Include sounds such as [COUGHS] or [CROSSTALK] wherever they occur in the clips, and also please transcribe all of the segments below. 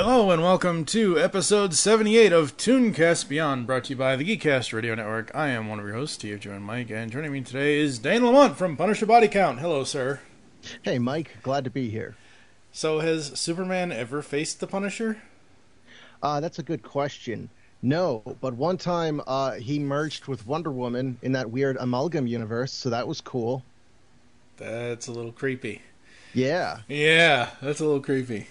Hello and welcome to episode 78 of Tooncast Beyond, brought to you by the Geekcast Radio Network. I am one of your hosts, Steve Joe and Mike, and joining me today is Dane Lamont from Punisher Body Count. Hello, sir. Hey, Mike. Glad to be here. So, has Superman ever faced the Punisher? Uh, that's a good question. No, but one time uh, he merged with Wonder Woman in that weird amalgam universe, so that was cool. That's a little creepy. Yeah. Yeah, that's a little creepy.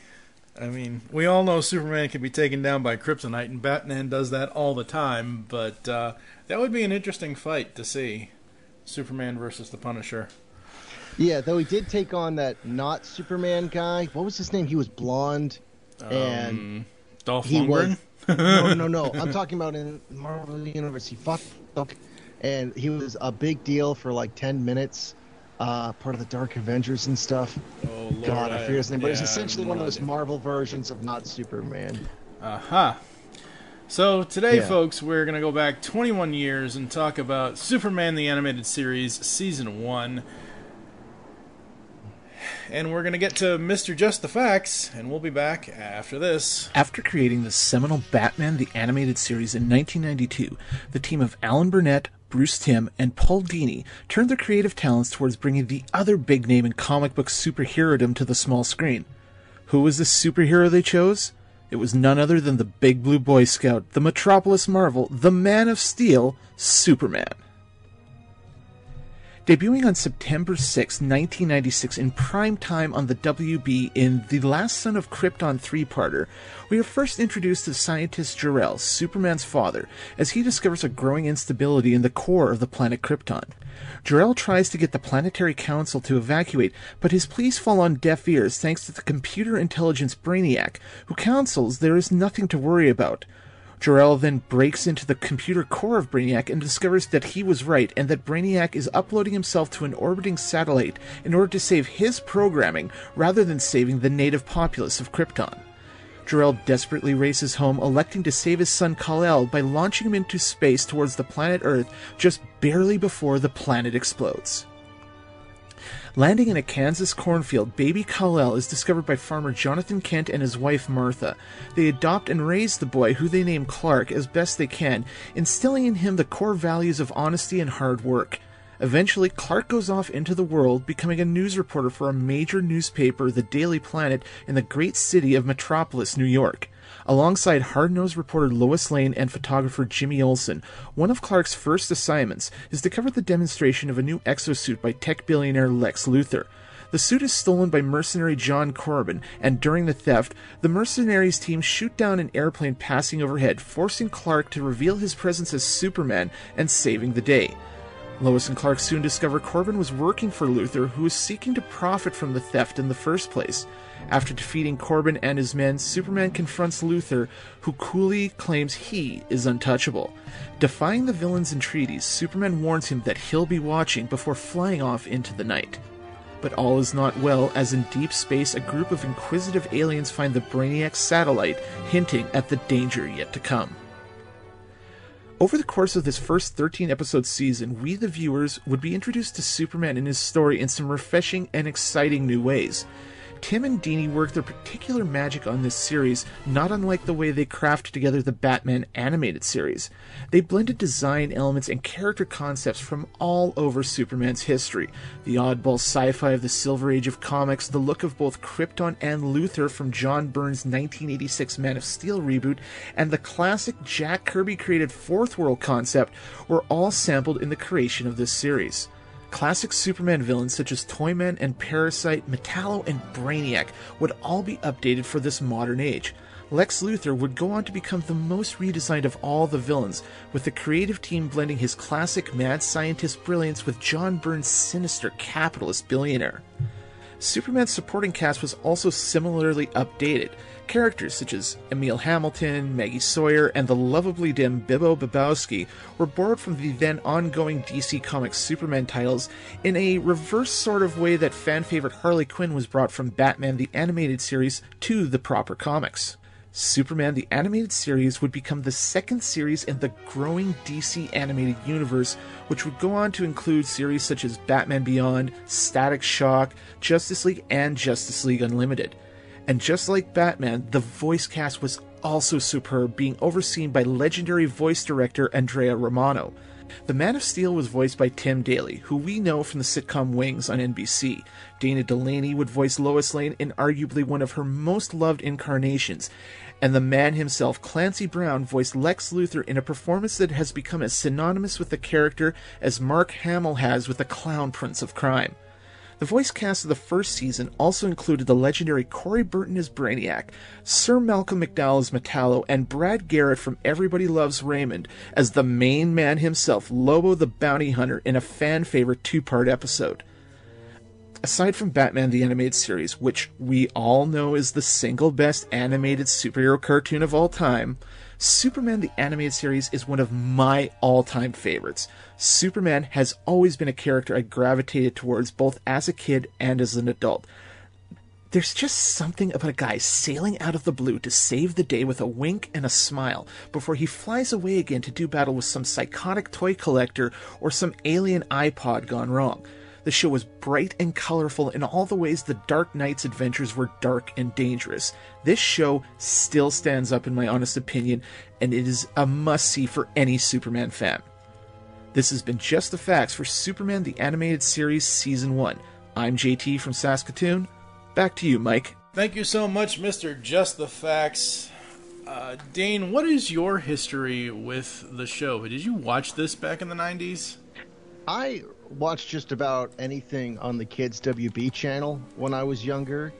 I mean, we all know Superman can be taken down by kryptonite, and Batman does that all the time, but uh, that would be an interesting fight to see. Superman versus the Punisher. Yeah, though he did take on that not Superman guy. What was his name? He was blonde, and Um, Dolph he Lundgren? was. no, no, [LAUGHS] no. I'm talking about in Marvel Universe. He fucked up, and he was a big deal for like ten minutes. Uh, part of the Dark Avengers and stuff. Oh, Lord, God, I forget his name, but it's yeah, I have essentially no one of those. Marvel versions of not Superman. Uh-huh. So today, Yeah. folks, we're going to go back 21 years and talk about Superman the Animated Series, Season 1. And we're going to get to Mr. Just the Facts, and we'll be back after this. After creating the seminal Batman the Animated Series in 1992, the team of Alan Burnett, Bruce Timm, and Paul Dini turned their creative talents towards bringing the other big name in comic book superherodom to the small screen. Who was the superhero they chose? It was none other than the Big Blue Boy Scout, the Metropolis Marvel, the Man of Steel, Superman. Debuting on September 6, 1996, in prime time on the WB in The Last Son of Krypton three parter, we are first introduced to scientist Jor-El, Superman's father, as he discovers a growing instability in the core of the planet Krypton. Jor-El tries to get the Planetary Council to evacuate, but his pleas fall on deaf ears thanks to the computer intelligence Brainiac, who counsels there is nothing to worry about. Jor-El then breaks into the computer core of Brainiac and discovers that he was right and that Brainiac is uploading himself to an orbiting satellite in order to save his programming rather than saving the native populace of Krypton. Jor-El desperately races home, electing to save his son Kal-El by launching him into space towards the planet Earth just barely before the planet explodes. Landing in a Kansas cornfield, baby Kal-El is discovered by farmer Jonathan Kent and his wife Martha. They adopt and raise the boy, who they name Clark, as best they can, instilling in him the core values of honesty and hard work. Eventually, Clark goes off into the world, becoming a news reporter for a major newspaper, the Daily Planet, in the great city of Metropolis, New York. Alongside hard-nosed reporter Lois Lane and photographer Jimmy Olsen, one of Clark's first assignments is to cover the demonstration of a new exosuit by tech billionaire Lex Luthor. The suit is stolen by mercenary John Corbin, and during the theft, the mercenaries team shoot down an airplane passing overhead, forcing Clark to reveal his presence as Superman and saving the day. Lois and Clark soon discover Corbin was working for Luthor, who was seeking to profit from the theft in the first place. After defeating Corbin and his men, Superman confronts Luthor, who coolly claims he is untouchable. Defying the villains' entreaties, Superman warns him that he'll be watching before flying off into the night. But all is not well, as in deep space, a group of inquisitive aliens find the Brainiac satellite, hinting at the danger yet to come. Over the course of this first 13 episode season, we the viewers would be introduced to Superman and his story in some refreshing and exciting new ways. Timm and Dini worked their particular magic on this series, not unlike the way they crafted together the Batman animated series. They blended design elements and character concepts from all over Superman's history. The oddball sci fi of the Silver Age of comics, the look of both Krypton and Luthor from John Byrne's 1986 Man of Steel reboot, and the classic Jack Kirby created Fourth World concept were all sampled in the creation of this series. Classic Superman villains such as Toyman and Parasite, Metallo, and Brainiac would all be updated for this modern age. Lex Luthor would go on to become the most redesigned of all the villains, with the creative team blending his classic mad scientist brilliance with John Byrne's sinister capitalist billionaire. Superman's supporting cast was also similarly updated. Characters such as Emil Hamilton, Maggie Sawyer, and the lovably dim Bibbo Bibbowski were borrowed from the then ongoing DC Comics Superman titles in a reverse sort of way that fan favorite Harley Quinn was brought from Batman the Animated Series to the proper comics. Superman the Animated Series would become the second series in the growing DC animated universe, which would go on to include series such as Batman Beyond, Static Shock, Justice League, and Justice League Unlimited. And just like Batman, the voice cast was also superb, being overseen by legendary voice director Andrea Romano. The Man of Steel was voiced by Tim Daly, who we know from the sitcom Wings on NBC. Dana Delany would voice Lois Lane in arguably one of her most loved incarnations, and the man himself, Clancy Brown, voiced Lex Luthor in a performance that has become as synonymous with the character as Mark Hamill has with the Clown Prince of Crime. The voice cast of the first season also included the legendary Corey Burton as Brainiac, Sir Malcolm McDowell as Metallo, and Brad Garrett from Everybody Loves Raymond as the main man himself, Lobo the Bounty Hunter, in a fan favorite two part episode. Aside from Batman the Animated Series, which we all know is the single best animated superhero cartoon of all time, Superman the Animated Series is one of my all time favorites. Superman has always been a character I gravitated towards both as a kid and as an adult. There's just something about a guy sailing out of the blue to save the day with a wink and a smile before he flies away again to do battle with some psychotic toy collector or some alien iPod gone wrong. The show was bright and colorful in all the ways the Dark Knight's adventures were dark and dangerous. This show still stands up in my honest opinion, and it is a must see for any Superman fan. This has been Just the Facts for Superman the Animated Series Season 1. I'm JT from Saskatoon. Back to you, Mike. Thank you so much, Mr. Just the Facts. Uh, Dane, what is your history with the show? Did you watch this back in the 90s? I watched just about anything on the Kids WB channel when I was younger.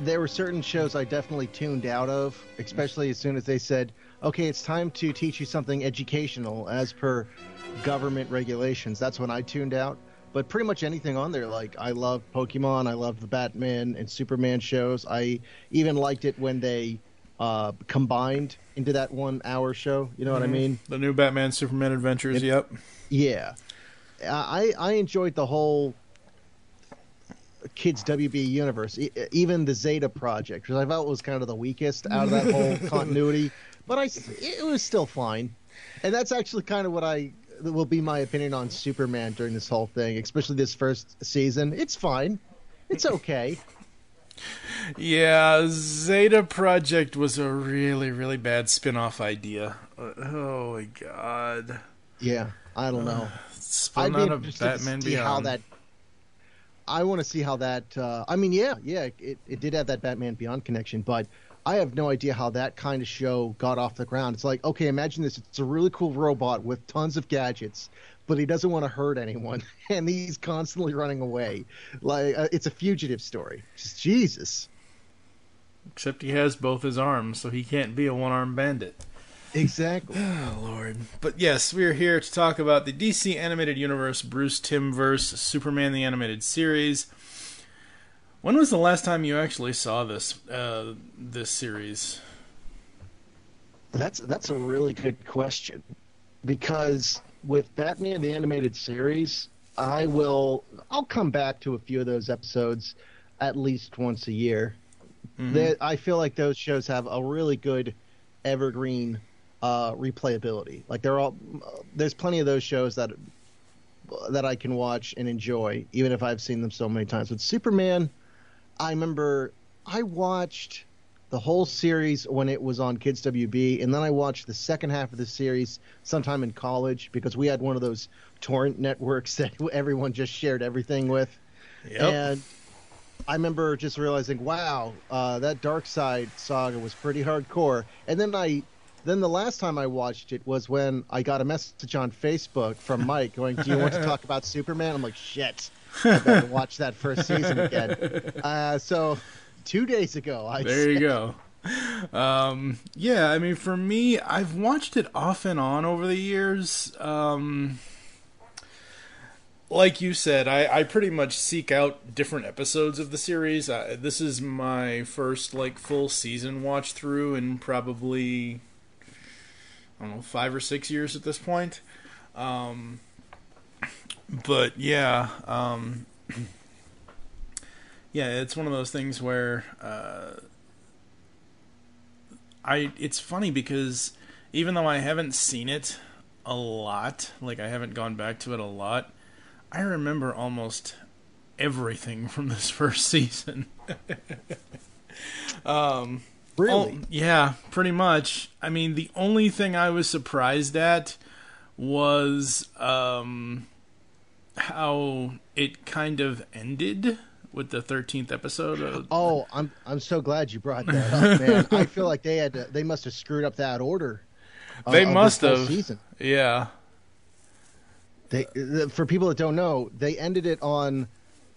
There were certain shows I definitely tuned out of, especially as soon as they said, okay, it's time to teach you something educational as per government regulations. That's when I tuned out. But pretty much anything on there, like I love Pokemon, I love the Batman and Superman shows. I even liked it when they uh, combined into that one hour show. You know what I mean? The new Batman Superman Adventures, yep. Yeah. I I enjoyed the whole kids WB universe, e- even the Zeta project, because I felt was kind of the weakest out of that whole [LAUGHS] continuity. But I, it was still fine, and that's actually kind of what I will be my opinion on Superman during this whole thing, especially this first season. It's fine, it's okay. Yeah, Zeta Project was a really, really bad spin off idea. Uh, Oh my god. Yeah, I don't know. Spun I'd out of Batman to see Beyond. how that. I want to see how that. Uh, I mean, yeah, yeah, it, it did have that Batman Beyond connection, but I have no idea how that kind of show got off the ground. It's like, okay, imagine this. It's a really cool robot with tons of gadgets, but he doesn't want to hurt anyone, [LAUGHS] and he's constantly running away. Like uh, it's a fugitive story. Just Jesus. Except he has both his arms, so he can't be a one-armed bandit. Exactly. [SIGHS] Oh Lord! But yes, we are here to talk about the DC animated universe, Bruce Timm verse, Superman the animated series. When was the last time you actually saw this uh, this series? That's that's a really good question because with Batman the animated series, I will I'll come back to a few of those episodes at least once a year. They, I feel like those shows have a really good evergreen uh, replayability. Like they're all there's plenty of those shows that that I can watch and enjoy even if I've seen them so many times. With Superman, I remember I watched the whole series when it was on Kids WB, and then I watched the second half of the series sometime in college because we had one of those torrent networks [LAUGHS] that everyone just shared everything with. And I remember just realizing, wow, uh, that Darkseid saga was pretty hardcore. And then I, then the last time I watched it was when I got a message on Facebook from [LAUGHS] Mike going, "Do you want to talk about Superman?" I'm like, shit, I gotta watch that first season again. [LAUGHS] Uh, so, two days ago, I There you go. Um, yeah, I mean, for me, I've watched it off and on over the years. Um, like you said, I, I pretty much seek out different episodes of the series. Uh, this is my first like full season watch through and probably I don't know five or six years at this point. Um, but yeah, um, [CLEARS THROAT] yeah, it's one of those things where uh, I. It's funny because even though I haven't seen it a lot, like I haven't gone back to it a lot, I remember almost everything [LAUGHS] from this first season. [LAUGHS] um, Really? oh, yeah, pretty much. I mean, the only thing I was surprised at was um, how it kind of ended with the 13th episode. Of, Oh, I'm I'm so glad you brought that up, [LAUGHS] man. I feel like they had to, they must have screwed up that order. uh, They must have. Season. Yeah. They uh, for people that don't know, they ended it on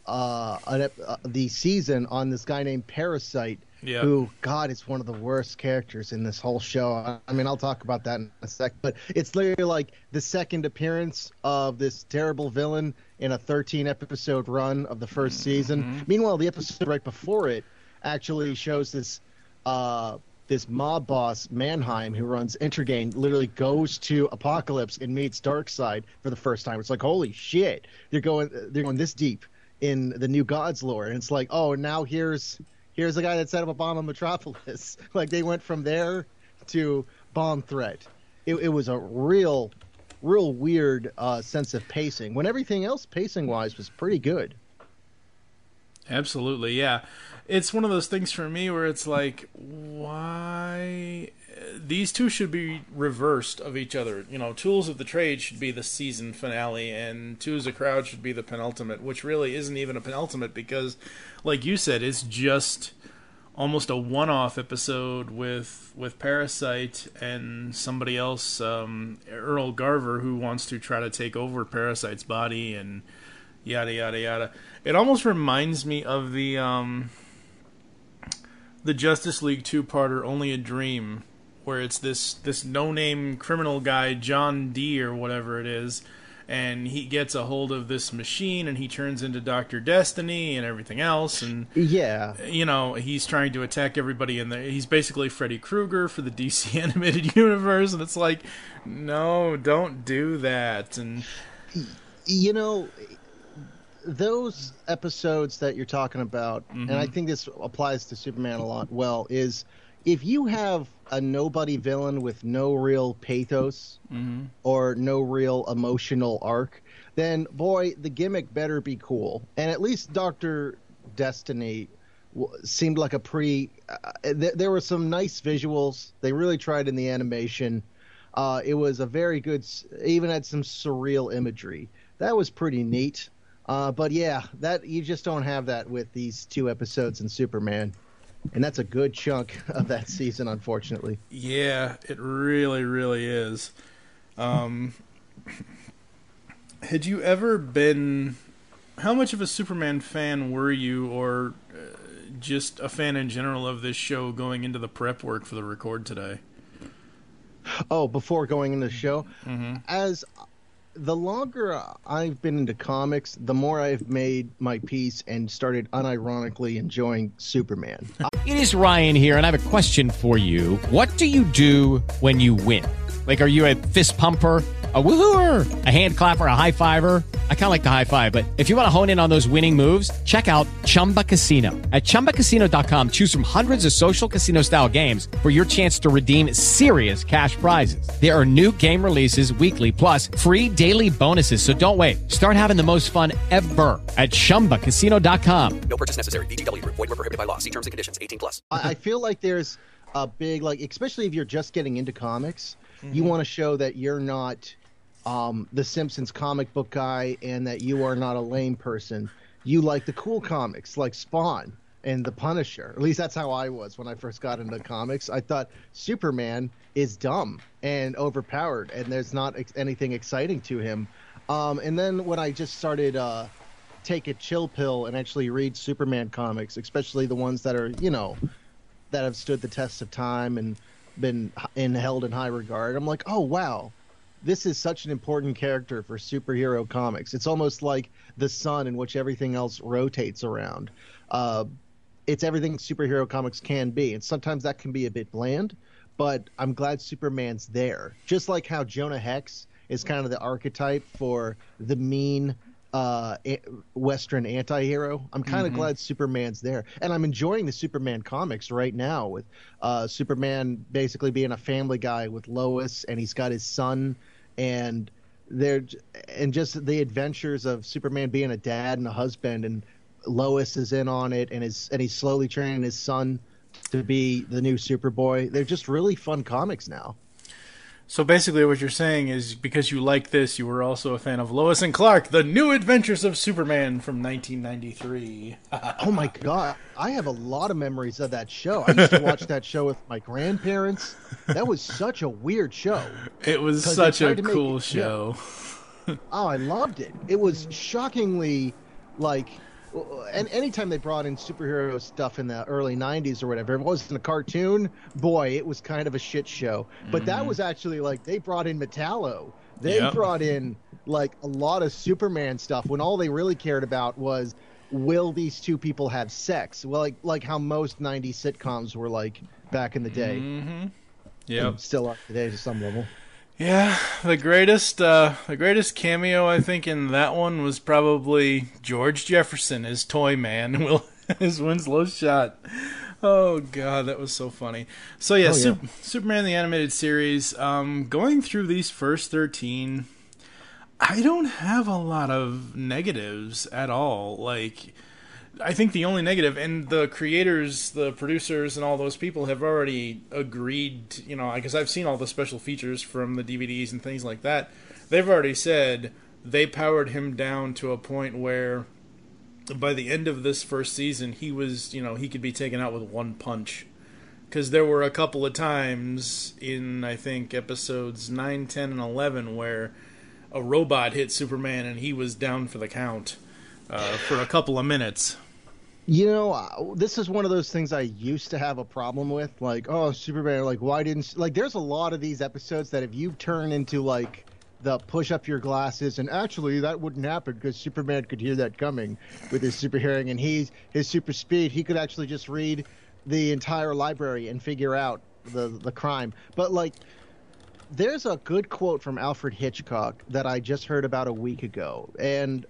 uh, an, uh the season on this guy named Parasite, Yeah. who God is one of the worst characters in this whole show. I, mean, I'll talk about that in a sec, but it's literally like the second appearance of this terrible villain in a 13 episode run of the 1st season. Meanwhile, the episode right before it actually shows this uh, this mob boss Mannheim who runs Intergang literally goes to Apokolips and meets Darkseid for the first time. It's like holy shit, they're going they're going this deep in the New Gods lore, and it's like oh now here's here's the guy that set up a bomb in Metropolis. [LAUGHS] like they went from there to bomb threat. It, it was a real real weird uh, sense of pacing when everything else pacing wise was pretty good. Absolutely, yeah. It's one of those things for me where it's like, why? These two should be reversed of each other. You know, Tools of the Trade should be the season finale, and Two's a Crowd should be the penultimate, which really isn't even a penultimate because, like you said, it's just almost a one-off episode with with Parasite and somebody else, um, Earl Garver, who wants to try to take over Parasite's body and yada yada yada. It almost reminds me of the um, the Justice League two-parter, Only a Dream, where it's this this no-name criminal guy, John Dee or whatever it is, and he gets a hold of this machine and he turns into Doctor Destiny and everything else, and Yeah, you know he's trying to attack everybody in there. He's basically Freddy Krueger for the [LAUGHS] DC animated universe, and it's like, no, don't do that. And you know those episodes that you're talking about and i mm-hmm. think this applies to superman a lot well is if you have a nobody villain with no real pathos or no real emotional arc then boy the gimmick better be cool. And at least dr destiny w- seemed like a pretty uh, th- there were some nice visuals. They really tried in the animation. Uh, it was a very good even had some surreal imagery. That was pretty neat. Uh, but yeah that you just don't have that with these two episodes in superman and that's a good chunk [LAUGHS] of that season, unfortunately. Yeah, it really, really is. Um, had you ever been? How much of a Superman fan were you, or uh, just a fan in general of this show going into the prep work for the record today? Oh, before going into the show, Mm-hmm. as the longer I've been into comics, the more I've made my peace and started unironically enjoying Superman. [LAUGHS] It is Ryan here, and I have a question for you. What do you do when you win? Like, are you a fist pumper? A woohooer, a hand clapper, a high fiver. I kind of like the high five, but if you want to hone in on those winning moves, check out Chumba Casino. At ChumbaCasino.com, choose from hundreds of social casino style games for your chance to redeem serious cash prizes. There are new game releases weekly, plus free daily bonuses. So don't wait. Start having the most fun ever at ChumbaCasino.com. No purchase necessary. VGW Group. Void were prohibited by law. See terms and conditions. 18 plus. I, I feel like there's a big like, especially if you're just getting into comics, you mm-hmm. want to show that you're not um, the Simpsons comic book guy and that you are not a lame person. You like the cool comics, like Spawn and The Punisher. At least that's how I was when I first got into comics. I thought Superman is dumb and overpowered, and there's not ex- anything exciting to him. Um, and then when I just started uh, take a chill pill and actually read Superman comics, especially the ones that are, you know, that have stood the test of time and been in held in high regard. I'm like, oh wow, this is such an important character for superhero comics. It's almost like the sun in which everything else rotates around. Uh, it's everything superhero comics can be, and sometimes that can be a bit bland. But I'm glad Superman's there, just like how Jonah Hex is kind of the archetype for the mean uh, a- Western anti-hero. I'm kind of glad Superman's there, and I'm enjoying the Superman comics right now with uh, Superman basically being a family guy with Lois, and he's got his son, and they're and just the adventures of Superman being a dad and a husband, and Lois is in on it, and his and he's slowly training his son to be the new Superboy. They're just really fun comics now. So basically, what you're saying is because you like this, you were also a fan of Lois and Clark, The New Adventures of Superman from 1993. [LAUGHS] Oh my god, I have a lot of memories of that show. I used to watch that show with my grandparents. That was such a weird show. It was such a cool it- yeah. show. [LAUGHS] Oh, I loved it. It was shockingly like and anytime they brought in superhero stuff in the early 90s or whatever, it wasn't a cartoon, boy, it was kind of a shit show. But that mm-hmm. was actually like they brought in Metallo. They Yep. brought in like a lot of Superman stuff when all they really cared about was will these two people have sex? Well, like like how most 90s sitcoms were like back in the day. Mm-hmm. Yep. And Still are today to some level. Yeah, the greatest, uh, the greatest cameo I think in that one was probably George Jefferson as Toy Man, [LAUGHS] Will as Winslow Schott. Oh god, that was so funny. So yeah, Oh, yeah. Sup- Superman the animated series. Um, going through these first thirteen, I don't have a lot of negatives at all. Like, I think the only negative, and the creators, the producers, and all those people have already agreed. You know, because I've seen all the special features from the DVDs and things like that. They've already said they powered him down to a point where, by the end of this first season, he was, you know, he could be taken out with one punch. Because there were a couple of times in, I think, episodes 9, 10, and 11 where a robot hit Superman and he was down for the count uh, for a couple of minutes. You know, uh, this is one of those things I used to have a problem with. Like, oh, Superman, like, why didn't. Like, there's a lot of these episodes that if you turn into, like, the push up your glasses, and actually that wouldn't happen because Superman could hear that coming with his super hearing and he's his super speed. He could actually just read the entire library and figure out the, the crime. But, like, there's a good quote from Alfred Hitchcock that I just heard about a week ago, and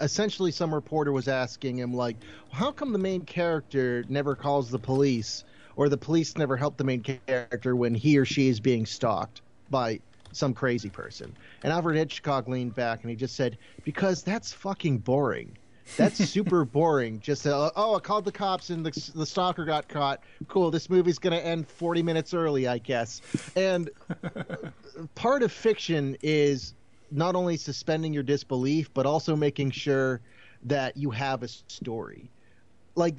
essentially some reporter was asking him like, "How come the main character never calls the police, or the police never help the main character when he or she is being stalked by some crazy person?" And Alfred Hitchcock leaned back and he just said, "Because that's fucking boring." That's [LAUGHS] super boring. Just uh, oh, I called the cops and the the stalker got caught. Cool. This movie's gonna end 40 minutes early, I guess. And [LAUGHS] part of fiction is not only suspending your disbelief, but also making sure that you have a story. Like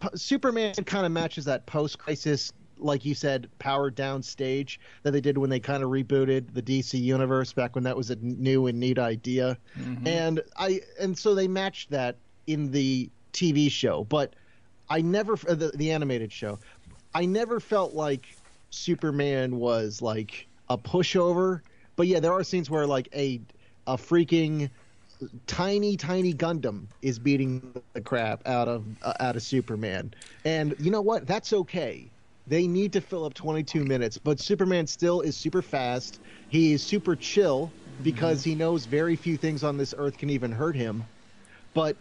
P- Superman kind of matches that post-crisis, like you said, powered down stage that they did when they kind of rebooted the DC universe back when that was a new and neat idea, and I and so they matched that in the TV show, but I never uh, the, the animated show. I never felt like Superman was like a pushover, but yeah, there are scenes where like a a freaking tiny tiny Gundam is beating the crap out of uh, out of Superman. And you know what? That's okay. They need to fill up 22 minutes, but Superman still is super fast. He is super chill because he knows very few things on this earth can even hurt him. But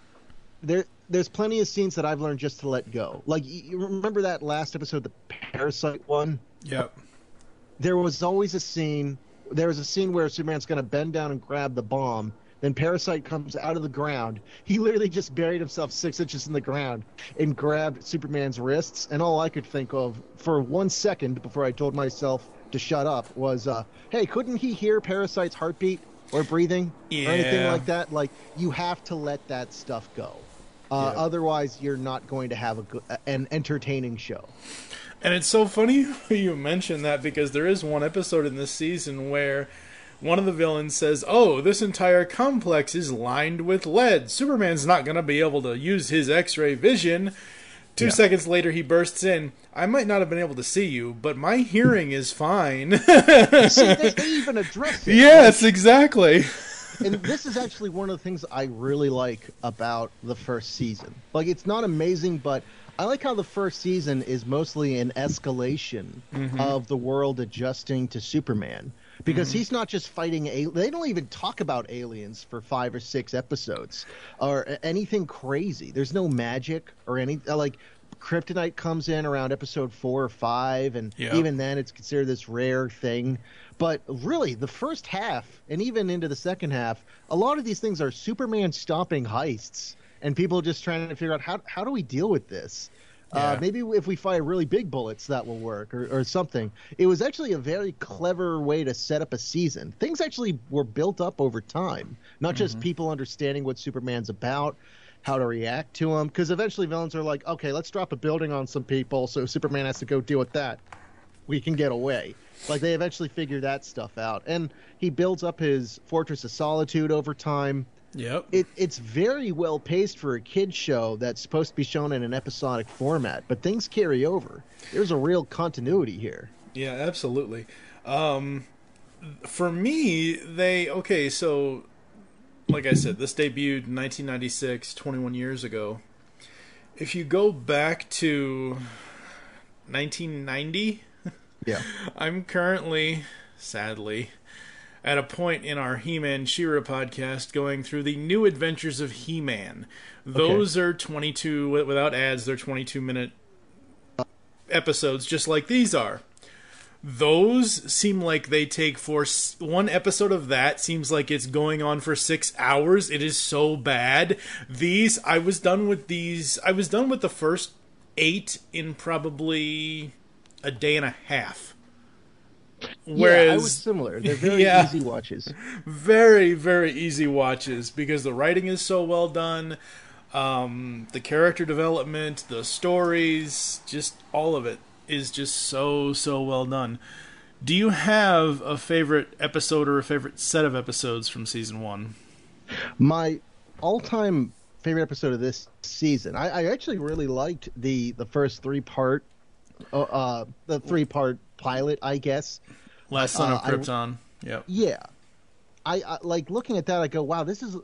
there there's plenty of scenes that I've learned just to let go. Like you you remember that last episode, the Parasite one? Yep. there was always a scene there was a scene where superman's going to bend down and grab the bomb then parasite comes out of the ground. He literally just buried himself six inches in the ground and grabbed superman's wrists. And all i could think of for one second before i told myself to shut up was uh, hey couldn't he hear parasite's heartbeat or breathing or anything like that? Like you have to let that stuff go. Uh, Yeah. otherwise you're not going to have a good, an entertaining show And it's so funny [LAUGHS] you mention that because there is one episode in this season where one of the villains says, "Oh, this entire complex is lined with lead. Superman's not going to be able to use his X-ray vision." Two Yeah. seconds later, he bursts in. I might not have been able to see you, but my hearing is fine. [LAUGHS] See, they, they even address it yes, exactly. and this is actually one of the things I really like about the first season. Like, it's not amazing, but I like how the first season is mostly an escalation mm-hmm. of the world adjusting to Superman. Because mm-hmm. he's not just fighting. A- they don't even talk about aliens for five or six episodes or anything crazy. There's no magic or any like. Kryptonite comes in around episode four or five, and Yeah. even then it's considered this rare thing. But really, the first half and even into the second half, a lot of these things are Superman stopping heists and people just trying to figure out how how do we deal with this. Uh, maybe if we fire really big bullets, that will work, or, or something. It was actually a very clever way to set up a season. Things actually were built up over time, not just people understanding what Superman's about, how to react to him. Because eventually, villains are like, okay, let's drop a building on some people, so Superman has to go deal with that we can get away. Like they eventually figure that stuff out, and he builds up his Fortress of Solitude over time. Yep. It, it's very well paced for a kids show that's supposed to be shown in an episodic format, but things carry over. There's a real continuity here. Yeah, absolutely. Um, for me, they okay. So, like I said, this debuted in 1996, 21 years ago. If you go back to 1990, Yeah. [LAUGHS] I'm currently, sadly, at a point in our He-Man She-Ra podcast going through the new adventures of He-Man. Those are 22 without ads. They're 22 minute episodes, just like these are. Those seem like they take for one episode of that seems like it's going on for six hours. It is so bad. These I was done with these. I was done with the first eight in probably a day and a half. Whereas yeah, I was similar. They're [LAUGHS] very Yeah. easy watches. very very easy watches because the writing is so well done um, the character development the stories just all of it is just so so well done do you have a favorite episode or a favorite set of episodes from season one My all-time favorite episode of this season. I, I actually really liked the the first three part, uh, uh the three part pilot, I guess. last son of Uh, I- krypton yep Yeah, I, I like looking at that. I go, wow, this is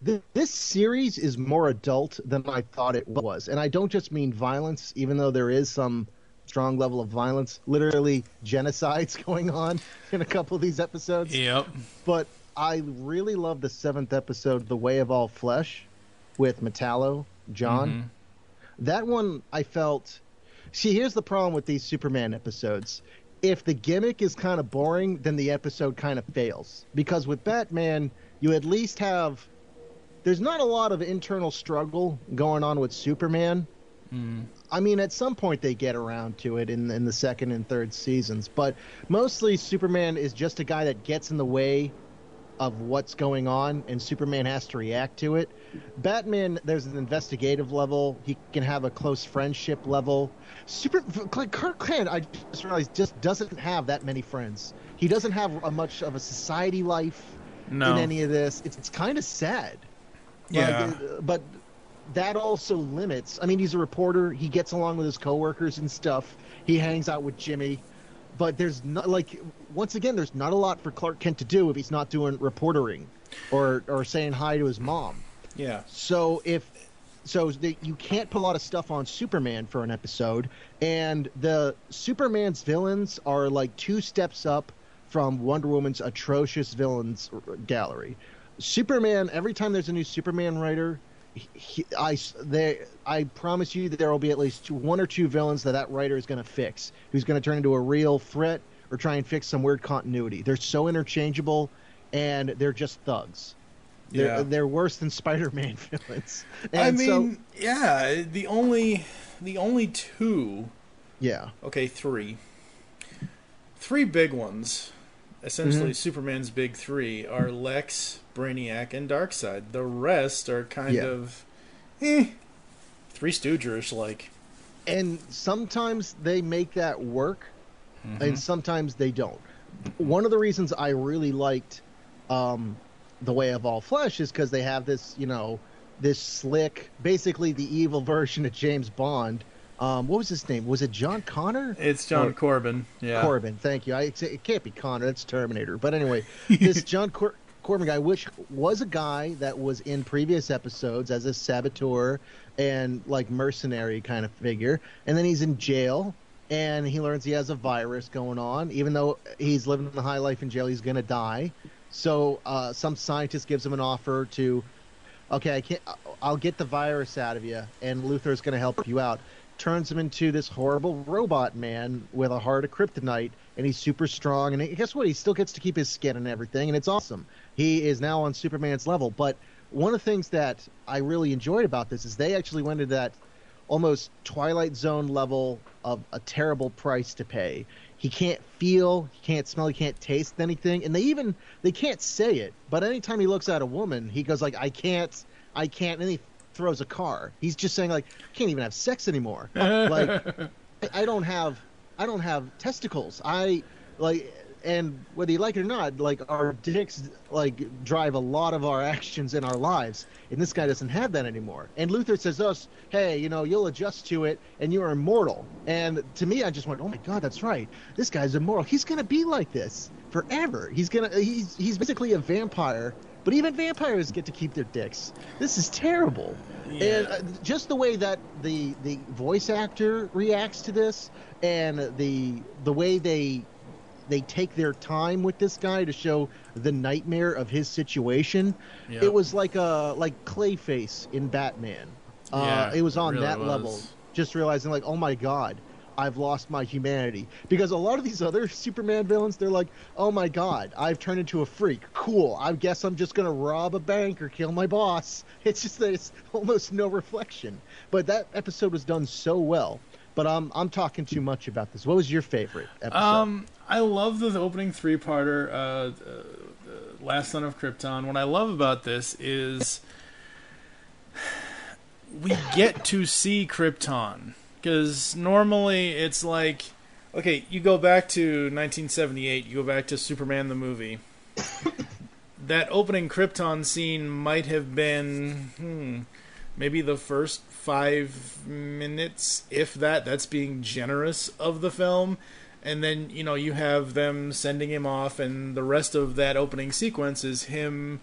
this, this series is more adult than I thought it was, and I don't just mean violence, even though there is some strong level of violence, literally genocides [LAUGHS] going on in a couple of these episodes. yep But I really love the seventh episode, "The Way of All Flesh," with Metallo John. That one I felt. See, here's the problem with these Superman episodes. If the gimmick is kind of boring, then the episode kind of fails. Because with Batman, you at least have. There's not a lot of internal struggle going on with Superman. Hmm. I mean, at some point they get around to it in in the second and third seasons, but mostly Superman is just a guy that gets in the way of what's going on, and Superman has to react to it. Batman, there's an investigative level. He can have a close friendship level. Super like Clark Kent, I just realized, just doesn't have that many friends. He doesn't have a much of a society life No. in any of this. It's it's kind of sad. Yeah. But, uh, but that also limits. I mean, he's a reporter. He gets along with his coworkers and stuff. He hangs out with Jimmy. But there's not like once again, there's not a lot for Clark Kent to do if he's not doing reportering or or saying hi to his mom. Yeah. So if so, the, you can't put a lot of stuff on Superman for an episode, and the Superman's villains are like two steps up from Wonder Woman's atrocious villains gallery. Superman, every time there's a new Superman writer, he, I they, I promise you that there will be at least two, one or two villains that that writer is going to fix, who's going to turn into a real threat or try and fix some weird continuity. They're so interchangeable, and they're just thugs. They're, Yeah. they're worse than Spider-Man [LAUGHS] villains. I And so- mean, yeah, the only the only two, yeah, okay, three. Three big ones. Essentially Mhm. Superman's big 3 are Lex, Brainiac, and Darkseid. The rest are kind Yeah. of eh, Three Stoogerish like. and sometimes they make that work, Mm-hmm. and sometimes they don't. One of the reasons I really liked um, the Way of All Flesh is because they have this, you know, this slick, basically the evil [LAUGHS] version of James Bond. Um, what was his name? Was it John Connor? It's John Or- Corbin. Yeah. Corbin. Thank you. I, it can't be Connor. That's Terminator. But anyway, [LAUGHS] this John Cor- Corbin guy, which was a guy that was in previous episodes as a saboteur and like mercenary kind of figure, and then he's in jail. And he learns he has a virus going on. Even though he's living the high life in jail, he's gonna die. So uh, some scientist gives him an offer to, okay, I can't. I'll get the virus out of you, and Luthor's gonna help you out turns him into this horrible robot man with a heart of kryptonite, and he's super strong. And guess what? He still gets to keep his skin and everything, and it's awesome. He is now on Superman's level. But one of the things that I really enjoyed about this is they actually went to that almost Twilight Zone level of a terrible price to pay. He can't feel, he can't smell, he can't taste anything, and they even they can't say it. But anytime he looks at a woman, he goes like, "I can't, I can't," and he throws a car. He's just saying like, "I can't even have sex anymore." [LAUGHS] like, I- I don't have, I don't have testicles. I like, and whether you like it or not, like our dicks like drive a lot of our actions in our lives, and this guy doesn't have that anymore. And Luthor says us, "Hey, you know, you'll adjust to it, and you're immortal." And to me, I just went, "Oh my God, that's right. This guy's immortal. He's gonna be like this forever. He's gonna, he's he's basically a vampire." But even vampires get to keep their dicks. This is terrible. And uh, just the way that the the voice actor reacts to this, and the the way they they take their time with this guy to show the nightmare of his situation. Yep. It was like a like Clayface in Batman. Uh, Yeah, it was on it really that was. level. Just realizing like, oh my god, I've lost my humanity. Because a lot of these other Superman villains, they're like, oh my god, I've turned into a freak. Cool. I guess I'm just gonna rob a bank or kill my boss. [LAUGHS] It's just that it's almost no reflection. But that episode was done so well. But I'm I'm talking too much about this. What was your favorite episode? Um, I love the opening three-parter, uh, uh, Last Son of Krypton. What I love about this is [SIGHS] we get to see Krypton because normally it's like, okay, you go back to 1978, you go back to Superman the movie. [COUGHS] that opening Krypton scene might have been, hmm, maybe the first five minutes, if that. That's being generous of the film. And then, you know, you have them sending him off, and the rest of that opening sequence is him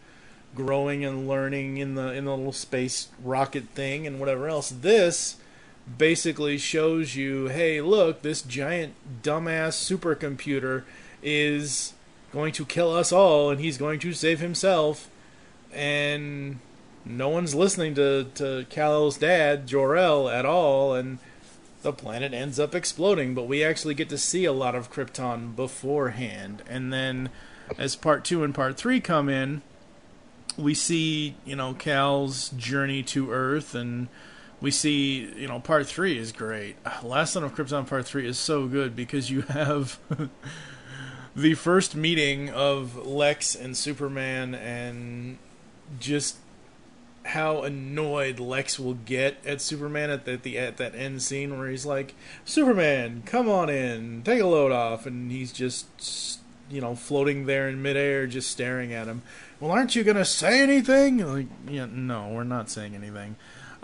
growing and learning in the in the little space rocket thing and whatever else. This basically shows you, hey, look, this giant dumbass supercomputer is going to kill us all, and he's going to save himself, and no one's listening to to Kal-El's dad, Jor-El, at all, and the planet ends up exploding. But we actually get to see a lot of Krypton beforehand, and then as part two and part three come in, we see you know Kal's journey to Earth, and we see you know part three is great. [SIGHS] Last Son of Krypton part three is so good because you have [LAUGHS] the first meeting of Lex and Superman, and just how annoyed Lex will get at Superman at the, the at that end scene where he's like, "Superman, come on in, take a load off," and he's just you know floating there in midair, just staring at him. Well, aren't you gonna say anything? Like, yeah, no, we're not saying anything.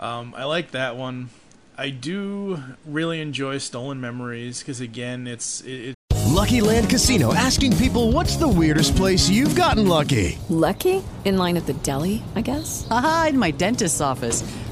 Um, I like that one. I do really enjoy Stolen Memories because again, it's it, Lucky Land Casino asking people what's the weirdest place you've gotten lucky? Lucky? In line at the deli, I guess? Aha, in my dentist's office.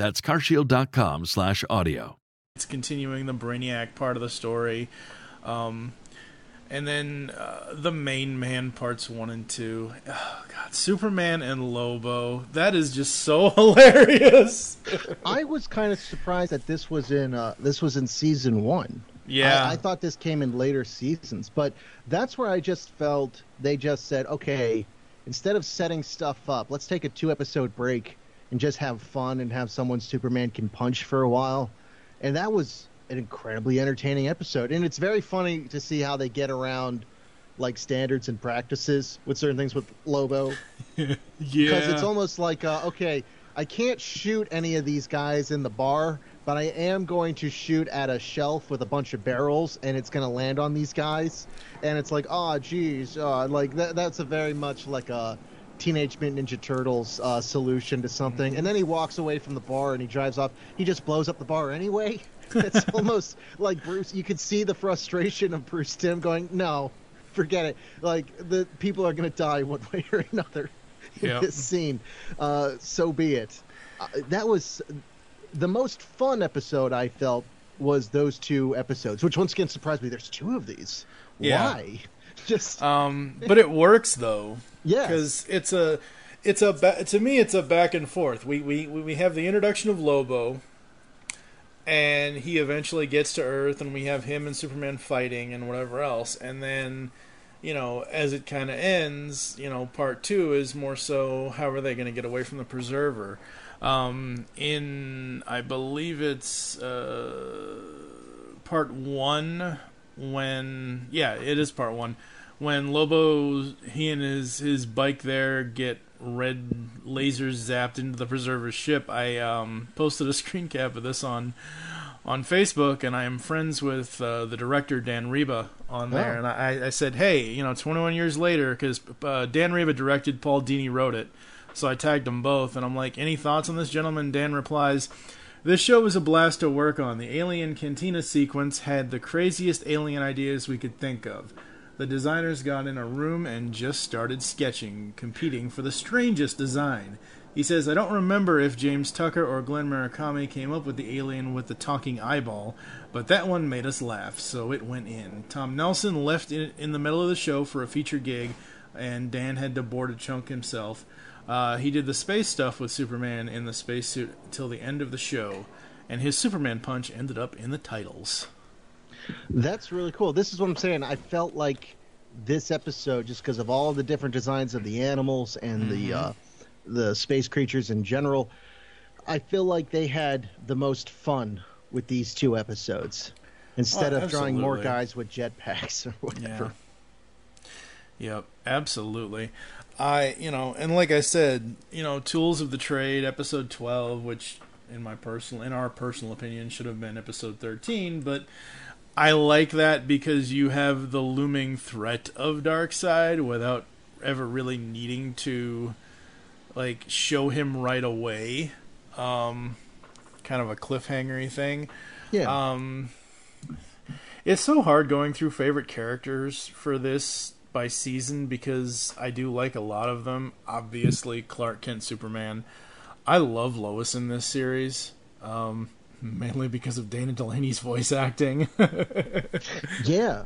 That's carshield.com slash audio. it's continuing the Brainiac part of the story. Um, and then uh, the main man parts one and two. Oh, God, Superman and Lobo. That is just so [LAUGHS] hilarious. I was kind of surprised that this was in uh, this was in season one. Yeah. I, I thought this came in later seasons, but that's where I just felt they just said, okay, instead of setting stuff up, let's take a two episode break and just have fun and have someone Superman can punch for a while. And that was an incredibly entertaining episode. And it's very funny to see how they get around like standards and practices with certain things with Lobo. yeah. [LAUGHS] Because it's almost like, uh, okay, I can't shoot any of these guys in the bar, but I am going to shoot at a shelf with a bunch of barrels, and it's going to land on these guys. And it's like, oh, geez, uh, like that, that's a very much like a Teenage Mutant Ninja Turtles uh, solution to something. And then he walks away from the bar and he drives off. He just blows up the bar anyway. [LAUGHS] It's [LAUGHS] almost like Bruce. You could see the frustration of Bruce Timm going, no, forget it. Like the people are going to die one [LAUGHS] way or another in Yep. this scene. Uh, so be it. Uh, that was the most fun episode I felt was those two episodes, which once again surprised me. There's two of these. Yeah. Why? [LAUGHS] Just Um, but it works though. Yeah, Because it's a, it's a ba- to me it's a back and forth. We we we have the introduction of Lobo, and he eventually gets to Earth, and we have him and Superman fighting and whatever else, and then. You know, as it kind of ends, you know, part two is more so how are they going to get away from the preserver? Um, in, I believe it's uh, part one, when yeah, it is part one. When Lobo, he and his his bike there get red lasers zapped into the preserver's ship. I um, posted a [LAUGHS] screen cap of this on on Facebook, and I am friends with uh, the director Dan Riba on there. Oh. And I, I said, hey, you know, 21 years later, because uh, Dan Riba directed, Paul Dini wrote it. So I tagged them both, and I'm like, any thoughts on this, gentleman? Dan replies, this show was a blast to work on. The alien cantina sequence had the craziest alien ideas we could think of. The designers got in a room and just started sketching, competing for the strangest design. He says, I don't remember if James Tucker or Glenn Murakami came up with the alien with the talking eyeball, but that one made us laugh, so it went in. Tom Nelson left in, in the middle of the show for a feature gig, and Dan had to board a chunk himself. Uh, he did the space stuff with Superman in the spacesuit till the end of the show, and his Superman punch ended up in the titles. That's really cool. This is what I'm saying. I felt like this episode, just because of all the different designs of the animals and the uh, the space creatures in general, I feel like they had the most fun with these two episodes instead Oh, of drawing more guys with jetpacks or [LAUGHS] whatever. Yep, absolutely. I, you know, and like I said, you know, Tools of the Trade, episode 12, which in my personal in our personal opinion should have been episode 13, but I like that because you have the looming threat of Darkseid without ever really needing to like show him right away. Um kind of a cliffhangery thing. Yeah. Um, it's so hard going through favorite characters for this by season because I do like a lot of them. Obviously, Clark Kent, Superman. I love Lois in this series, um, mainly because of Dana Delany's voice acting. [LAUGHS] yeah.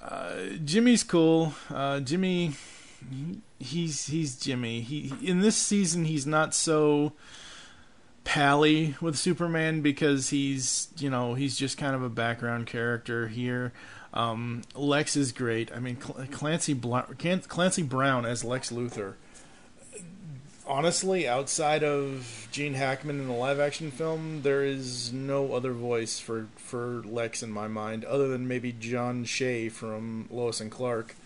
Uh, Jimmy's cool. Uh, Jimmy, he's he's Jimmy. He in this season he's not so pally with Superman because he's you know he's just kind of a background character here. Um, Lex is great. I mean Clancy Bla- Clancy Brown as Lex Luthor. Honestly, outside of Gene Hackman in the live action film, there is no other voice for, for Lex in my mind, other than maybe John Shea from Lois and Clark.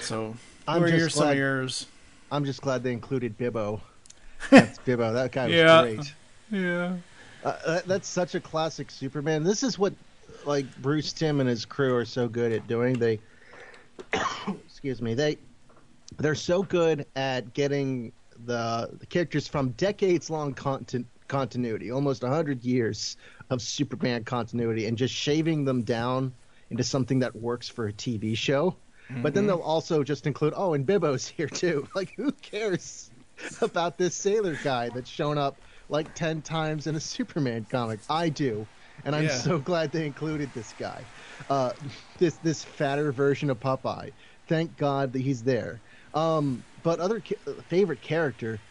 So, I'm just your, glad- yours? I'm just glad they included Bibbo. [LAUGHS] That's Bibbo. That guy was Yeah. great. Yeah. Uh, that, that's such a classic Superman. This is what like Bruce Timm and his crew are so good at doing. They [COUGHS] excuse me. They they're so good at getting the, the characters from decades long content, continuity, almost 100 years of Superman continuity and just shaving them down into something that works for a TV show. But then Mhm. they'll also just include, oh, and Bibbo's [LAUGHS] here too. Like, who cares about this sailor guy that's shown up like 10 times in a [LAUGHS] Superman comic? I do. And I'm Yeah. so glad they included this guy. Uh, this this fatter version of Popeye. Thank God that he's there. Um, but other ca- favorite character,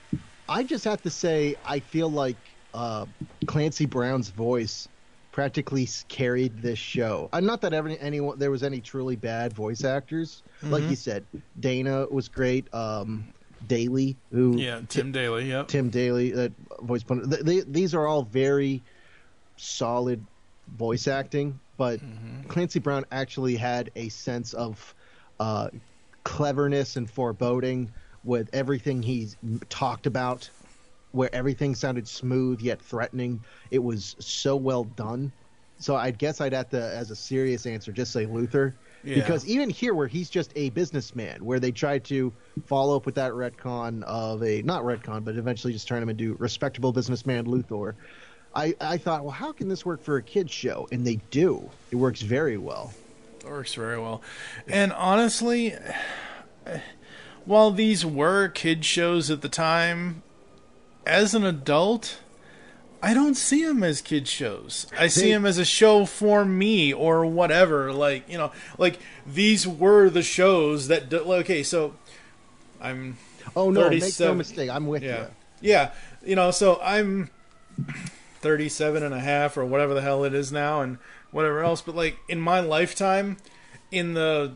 I just have to say I feel like uh, Clancy Brown's voice practically carried this show. Uh, not that ever anyone there was any truly bad voice actors. Like Mhm. you said, Dana was great. Um, Daly, who Yeah, Tim Daly. yeah, Tim Daly, that voice. pun- th- they- these are all very solid voice acting, but Clancy Brown actually had a sense of uh, cleverness and foreboding with everything he's talked about, where everything sounded smooth yet threatening. It was so well done. So I guess I'd have to, as a serious answer, just say Luthor. Yeah. Because even here, where he's just a businessman, where they tried to follow up with that retcon of a not retcon, but eventually just turn him into respectable businessman Luthor. I, I thought, well, how can this work for a kids show? And they do. It works very well. It works very well. And honestly, while these were kid shows at the time, as an adult, I don't see them as kid shows. I see them as a show for me or whatever. Like you know, like these were the shows that. Do, okay, so I'm. Oh no, make no mistake. I'm with yeah. you. Yeah, you know, so I'm 37 and a half or whatever the hell it is now and whatever else, but like in my lifetime in the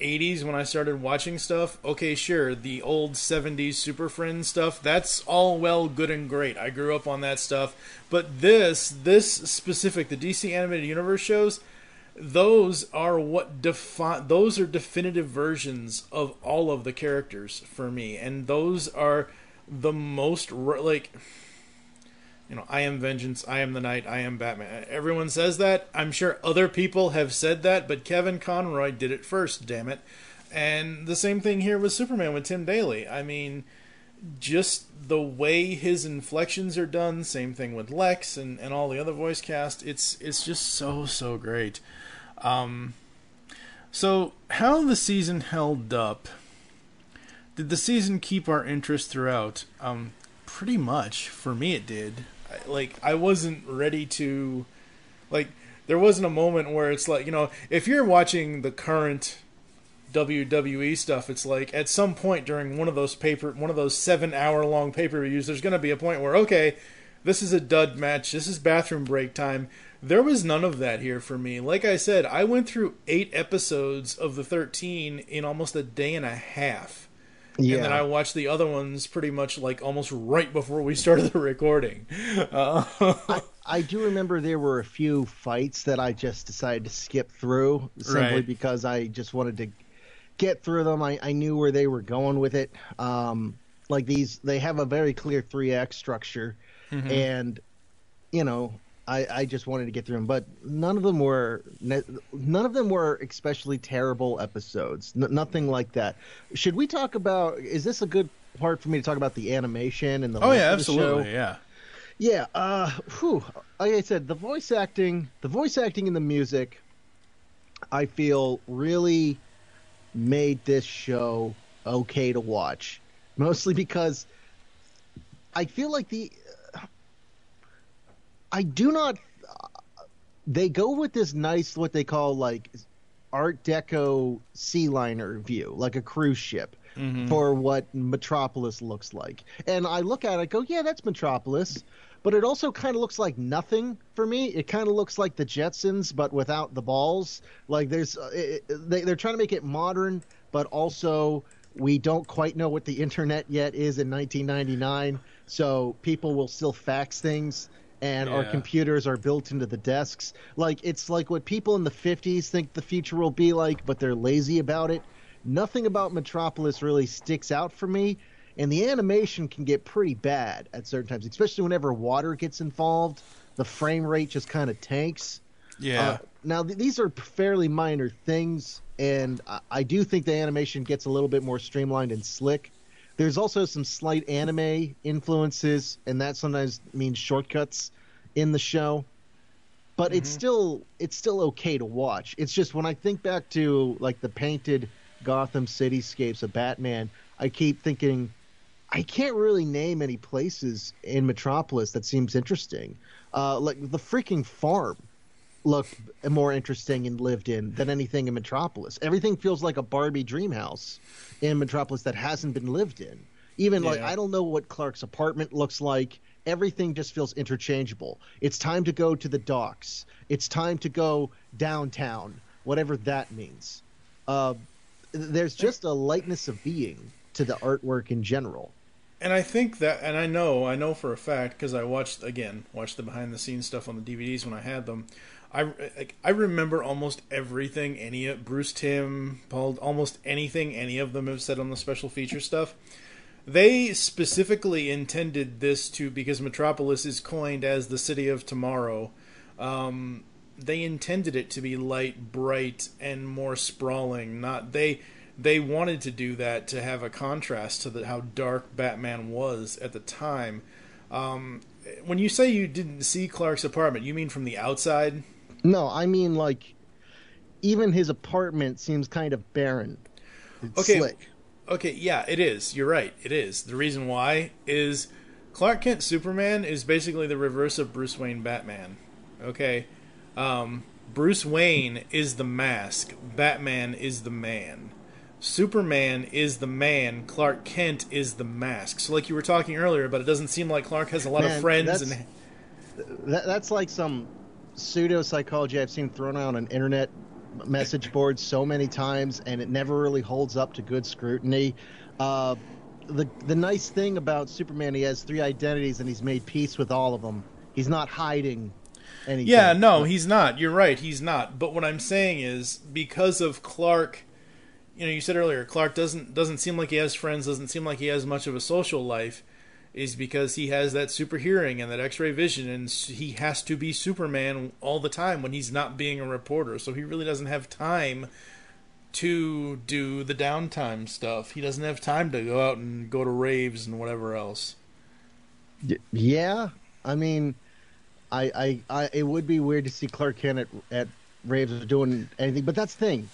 80s when I started watching stuff, okay, sure, the old 70s Super Friends stuff, that's all well good and great. I grew up on that stuff, but this this specific the DC animated universe shows those are what define those are definitive versions of all of the characters for me and those are the most like you know i am vengeance i am the knight, i am batman. Everyone says that. I'm sure other people have said that but kevin conroy did it first damn it. And the same thing here with superman with tim daly. I mean just the way his inflections are done same thing with lex and, and all the other voice cast it's it's just so so great. Um so how the season held up did the season keep our interest throughout? Um pretty much. For me it did like i wasn't ready to like there wasn't a moment where it's like you know if you're watching the current WWE stuff, it's like at some point during one of those paper, one of those seven hour long pay per views, there's going to be a point where okay, this is a dud match, this is bathroom break time. There was none of that here for me. Like I said, I went through eight episodes of the 13 in almost a day and a half. Yeah. And then I watched the other ones pretty much like almost right before we started the recording. Uh, [LAUGHS] I, I do remember there were a few fights that I just decided to skip through simply Right. because I just wanted to get through them. I, I knew where they were going with it. Um, like these, they have a very clear three act structure, Mhm. and you know, I, I just wanted to get through them. But none of them were none of them were especially terrible episodes. N- nothing like that. Should we talk about? Is this a good part for me to talk about the animation and the oh yeah, the show? absolutely, yeah. Yeah, uh, whew. Like I said, the voice acting, the voice acting and the music, I feel really made this show okay to watch. Mostly because I feel like the I do not. They go with this nice, what they call like Art Deco sea liner view, like a cruise ship, Mhm. for what Metropolis looks like. And I look at it, I go, yeah, that's Metropolis. But it also kind of looks like nothing for me. It kind of looks like the Jetsons, but without the balls. Like there's, uh, it- they, they're trying to make it modern, but also we don't quite know what the internet yet is in 1999. So people will still fax things, and our computers are built into the desks. Like it's like what people in the 50s think the future will be like, but they're lazy about it. Nothing about Metropolis really sticks out for me, and the animation can get pretty bad at certain times, especially whenever water gets involved. The frame rate just kind of tanks. Yeah. Uh, now th- these are fairly minor things, and I-, I do think the animation gets a little bit more streamlined and slick. There's also some slight anime influences, and that sometimes means shortcuts in the show. But it's still it's still okay to watch. It's just when I think back to like the painted Gotham cityscapes of Batman, I keep thinking I can't really name any places in Metropolis that seems interesting. Uh, like the freaking farm looked more interesting and lived in than anything in Metropolis. Everything feels like a Barbie dream house in Metropolis that hasn't been lived in. Even like I don't know what Clark's apartment looks like. Everything just feels interchangeable. It's time to go to the docks. It's time to go downtown, whatever that means. Uh, there's just a lightness of being to the artwork in general. And I think that, and I know, I know for a fact because I watched again, watched the behind the scenes stuff on the DVDs when I had them. I like, I remember almost everything any Bruce Timm, Paul, almost anything any of them have said on the special feature stuff. They specifically intended this to because Metropolis is coined as the city of tomorrow. Um, they intended it to be light, bright, and more sprawling. Not they they wanted to do that to have a contrast to the, how dark Batman was at the time. Um, when you say you didn't see Clark's apartment, you mean from the outside? No, I mean like even his apartment seems kind of barren. It's Okay. slick. Okay, yeah, it is. You're right. It is. The reason why is Clark Kent Superman is basically the reverse of Bruce Wayne Batman. Okay? Um, Bruce Wayne is the mask, Batman is the man. Superman is the man, Clark Kent is the mask. So, like you were talking earlier, but it doesn't seem like Clark has a lot Man, of friends. that's- And That, that's like some pseudo psychology I've seen thrown out on an internet message boards so many times, and it never really holds up to good scrutiny. Uh, the the nice thing about Superman, he has three identities, and he's made peace with all of them. He's not hiding anything. Yeah, no, he's not. You're right, he's not. But what I'm saying is because of Clark, you know, you said earlier, Clark doesn't doesn't seem like he has friends, doesn't seem like he has much of a social life, is because he has that super hearing and that X-ray vision, and he has to be Superman all the time when he's not being a reporter. So he really doesn't have time to do the downtime stuff. He doesn't have time to go out and go to raves and whatever else. Yeah, I mean, I, I, I, it would be weird to see Clark Kent at, at raves doing anything, but that's the thing.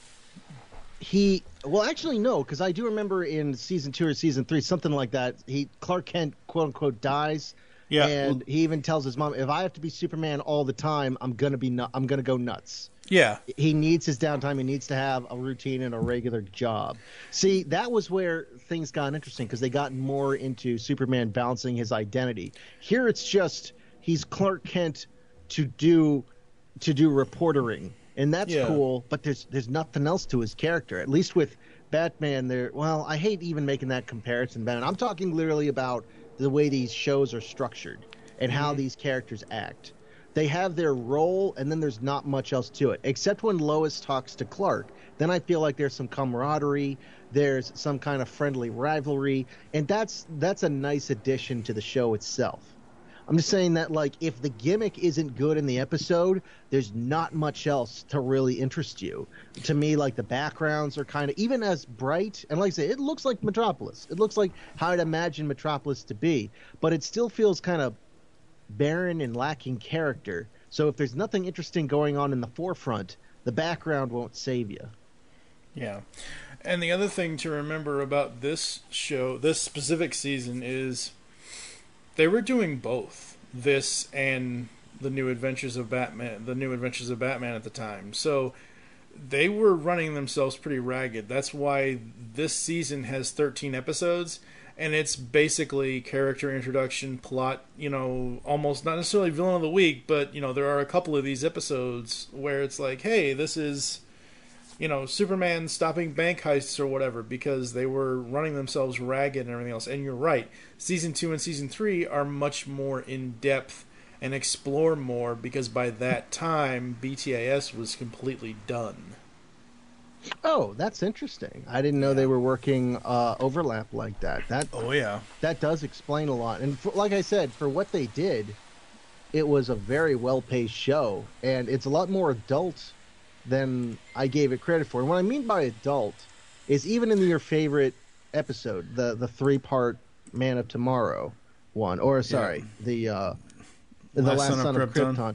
He, well, actually, no, because I do remember in season two or season three, something like that. He Clark Kent, quote unquote, dies. Yeah. and he even tells his mom, "If I have to be Superman all the time, I'm gonna be, nu- I'm gonna go nuts." Yeah. he needs his downtime. He needs to have a routine and a regular job. See, that was where things got interesting because they got more into Superman balancing his identity. Here, it's just he's Clark Kent to do to do reportering, and that's Yeah. cool. But there's there's nothing else to his character. At least with Batman, there. Well, I hate even making that comparison, Ben. I'm talking literally about the way these shows are structured and how mm-hmm. these characters act they have their role and then there's not much else to it except when lois talks to clark then i feel like there's some camaraderie there's some kind of friendly rivalry and that's that's a nice addition to the show itself i'm just saying that like if the gimmick isn't good in the episode there's not much else to really interest you to me like the backgrounds are kind of even as bright and like i say it looks like metropolis it looks like how i'd imagine metropolis to be but it still feels kind of barren and lacking character. So if there's nothing interesting going on in the forefront, the background won't save you. Yeah. And the other thing to remember about this show, this specific season, is they were doing both this and the new adventures of Batman, the new adventures of Batman at the time. So they were running themselves pretty ragged. That's why this season has 13 episodes and it's basically character introduction, plot, you know, almost not necessarily villain of the week, but you know, there are a couple of these episodes where it's like, hey, this is you know, Superman stopping bank heists or whatever because they were running themselves ragged and everything else. And you're right. Season 2 and season 3 are much more in depth and explore more because by that time BTAS was completely done. Oh, that's interesting. I didn't know they were working uh, overlap like that. That oh yeah, that does explain a lot. And for, like I said, for what they did, it was a very well-paced show, and it's a lot more adult than I gave it credit for. And what I mean by adult is even in your favorite episode, the the three-part Man of Tomorrow one, or sorry, yeah. the uh, the Last, Last Son, Son, of, Krypton. Krypton.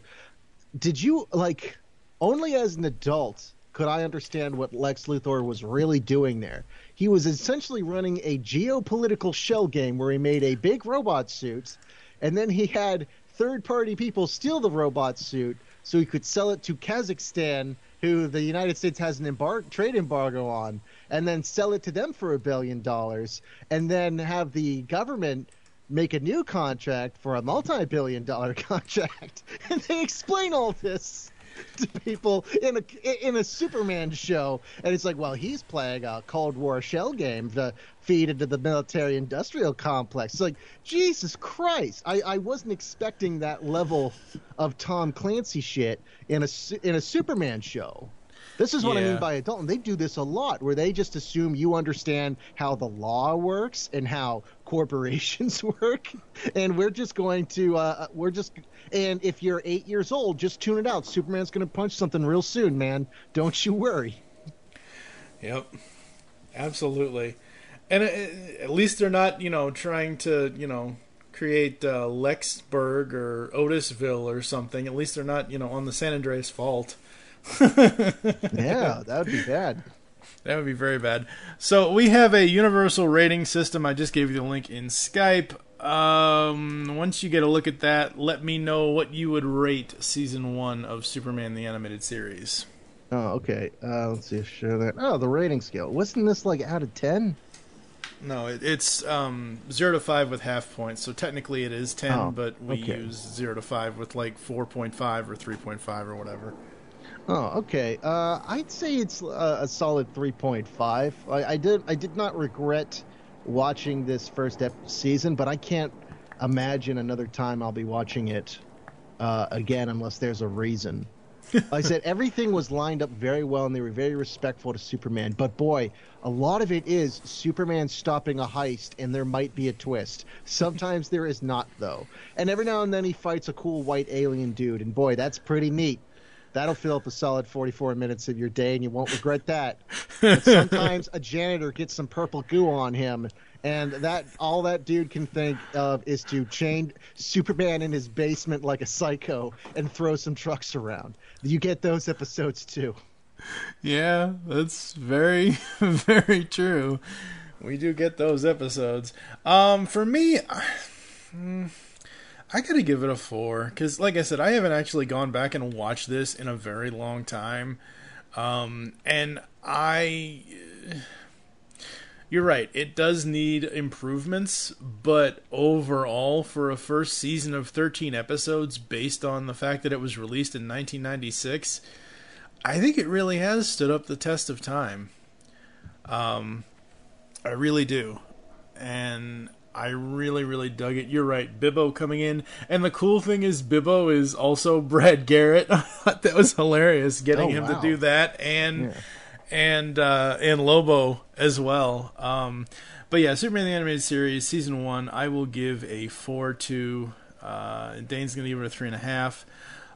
Did you like only as an adult? could I understand what Lex Luthor was really doing there. He was essentially running a geopolitical shell game where he made a big robot suit, and then he had third party people steal the robot suit so he could sell it to Kazakhstan, who the United States has an embar- trade embargo on, and then sell it to them for a billion dollars, and then have the government make a new contract for a multi billion dollar [LAUGHS] contract. [LAUGHS] And they explain all this to people in a in a Superman show, and it's like, well, he's playing a Cold War shell game to feed into the military-industrial complex. It's like, Jesus Christ, I, I wasn't expecting that level of Tom Clancy shit in a in a Superman show. This is what yeah. I mean by adult. And they do this a lot, where they just assume you understand how the law works and how corporations [LAUGHS] work, and we're just going to uh, we're just and if you're eight years old, just tune it out. Superman's going to punch something real soon, man. Don't you worry. Yep, absolutely. And uh, at least they're not, you know, trying to, you know, create uh, Lexburg or Otisville or something. At least they're not, you know, on the San Andreas Fault. [LAUGHS] yeah, that would be bad. That would be very bad. So we have a universal rating system. I just gave you the link in Skype. Um, once you get a look at that, let me know what you would rate season one of Superman the Animated Series. Oh, okay. Uh, let's see. Show that. Oh, the rating scale. Wasn't this like out of ten? No, it, it's um, zero to five with half points. So technically it is ten, oh, but we okay. use zero to five with like four point five or three point five or whatever. Oh, okay. Uh, I'd say it's a, a solid three point five. I, I did. I did not regret watching this first ep- season, but I can't imagine another time I'll be watching it uh, again unless there's a reason. like [LAUGHS] I said, everything was lined up very well and they were very respectful to Superman. But boy, a lot of it is Superman stopping a heist and there might be a twist. Sometimes there is not, though. And every now and then he fights a cool white alien dude, and boy, that's pretty neat. That'll fill up a solid 44 minutes of your day, and you won't regret that. [LAUGHS] But sometimes a janitor gets some purple goo on him, and that all that dude can think of is to chain Superman in his basement like a psycho and throw some trucks around. You get those episodes too. Yeah, that's very, [LAUGHS] very true. We do get those episodes. Um, for me. Hmm, I gotta give it a four because, like I said, I haven't actually gone back and watched this in a very long time, um, and I. You're right. It does need improvements, but overall, for a first season of 13 episodes, based on the fact that it was released in 1996, I think it really has stood up the test of time. Um, I really do, and I really, really dug it. You're right, Bibbo coming in, and the cool thing is Bibbo is also [LAUGHS] Brad Garrett. I thought [LAUGHS] that was hilarious, getting oh, him wow. to do that, and yeah. and uh, and Lobo as well. Um, but yeah, Superman the Animated Series season one, I will give a four to. Uh, Dane's gonna give it a three and a half.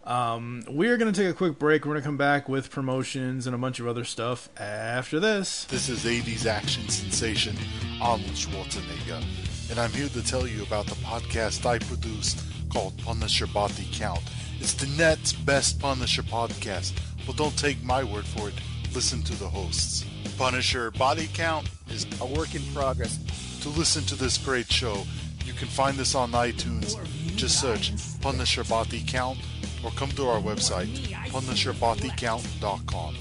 Um, we're going to take a quick break. We're going to come back with promotions and a bunch of other stuff after this. This is 80s action sensation Arnold Schwarzenegger and I'm here to tell you about the podcast I produce called Punisher Body Count. It's the net's best Punisher podcast, but don't take my word for it. Listen to the hosts. Punisher Body Count is a work in progress. To listen to this great show, you can find this on iTunes. Just search Punisher Body Count or come to our website, PunisherBodyCount.com.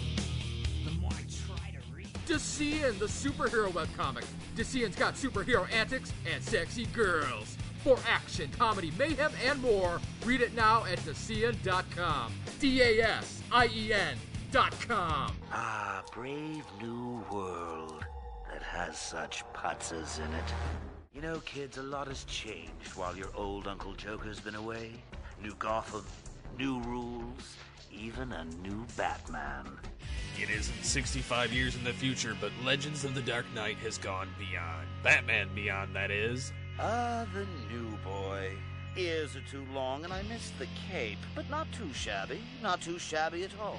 Dasien, the superhero webcomic. Dasien's got superhero antics and sexy girls. For action, comedy, mayhem, and more, read it now at Dasien.com. D A S I E N.com. Ah, brave new world that has such putzes in it. You know, kids, a lot has changed while your old Uncle Joker's been away. New Gotham, new rules, even a new Batman. It isn't 65 years in the future, but Legends of the Dark Knight has gone beyond. Batman Beyond, that is. Ah, the new boy. Ears are too long and I miss the cape, but not too shabby. Not too shabby at all.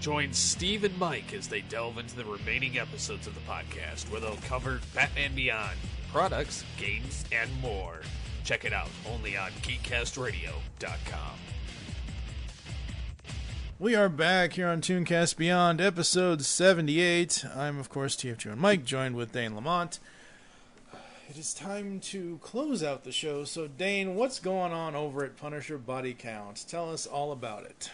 Join Steve and Mike as they delve into the remaining episodes of the podcast, where they'll cover Batman Beyond, products, games, and more. Check it out only on GeekCastRadio.com. We are back here on Tooncast Beyond, episode 78. I'm, of course, TFG and Mike, joined with Dane Lamont. It is time to close out the show. So, Dane, what's going on over at Punisher Body Count? Tell us all about it.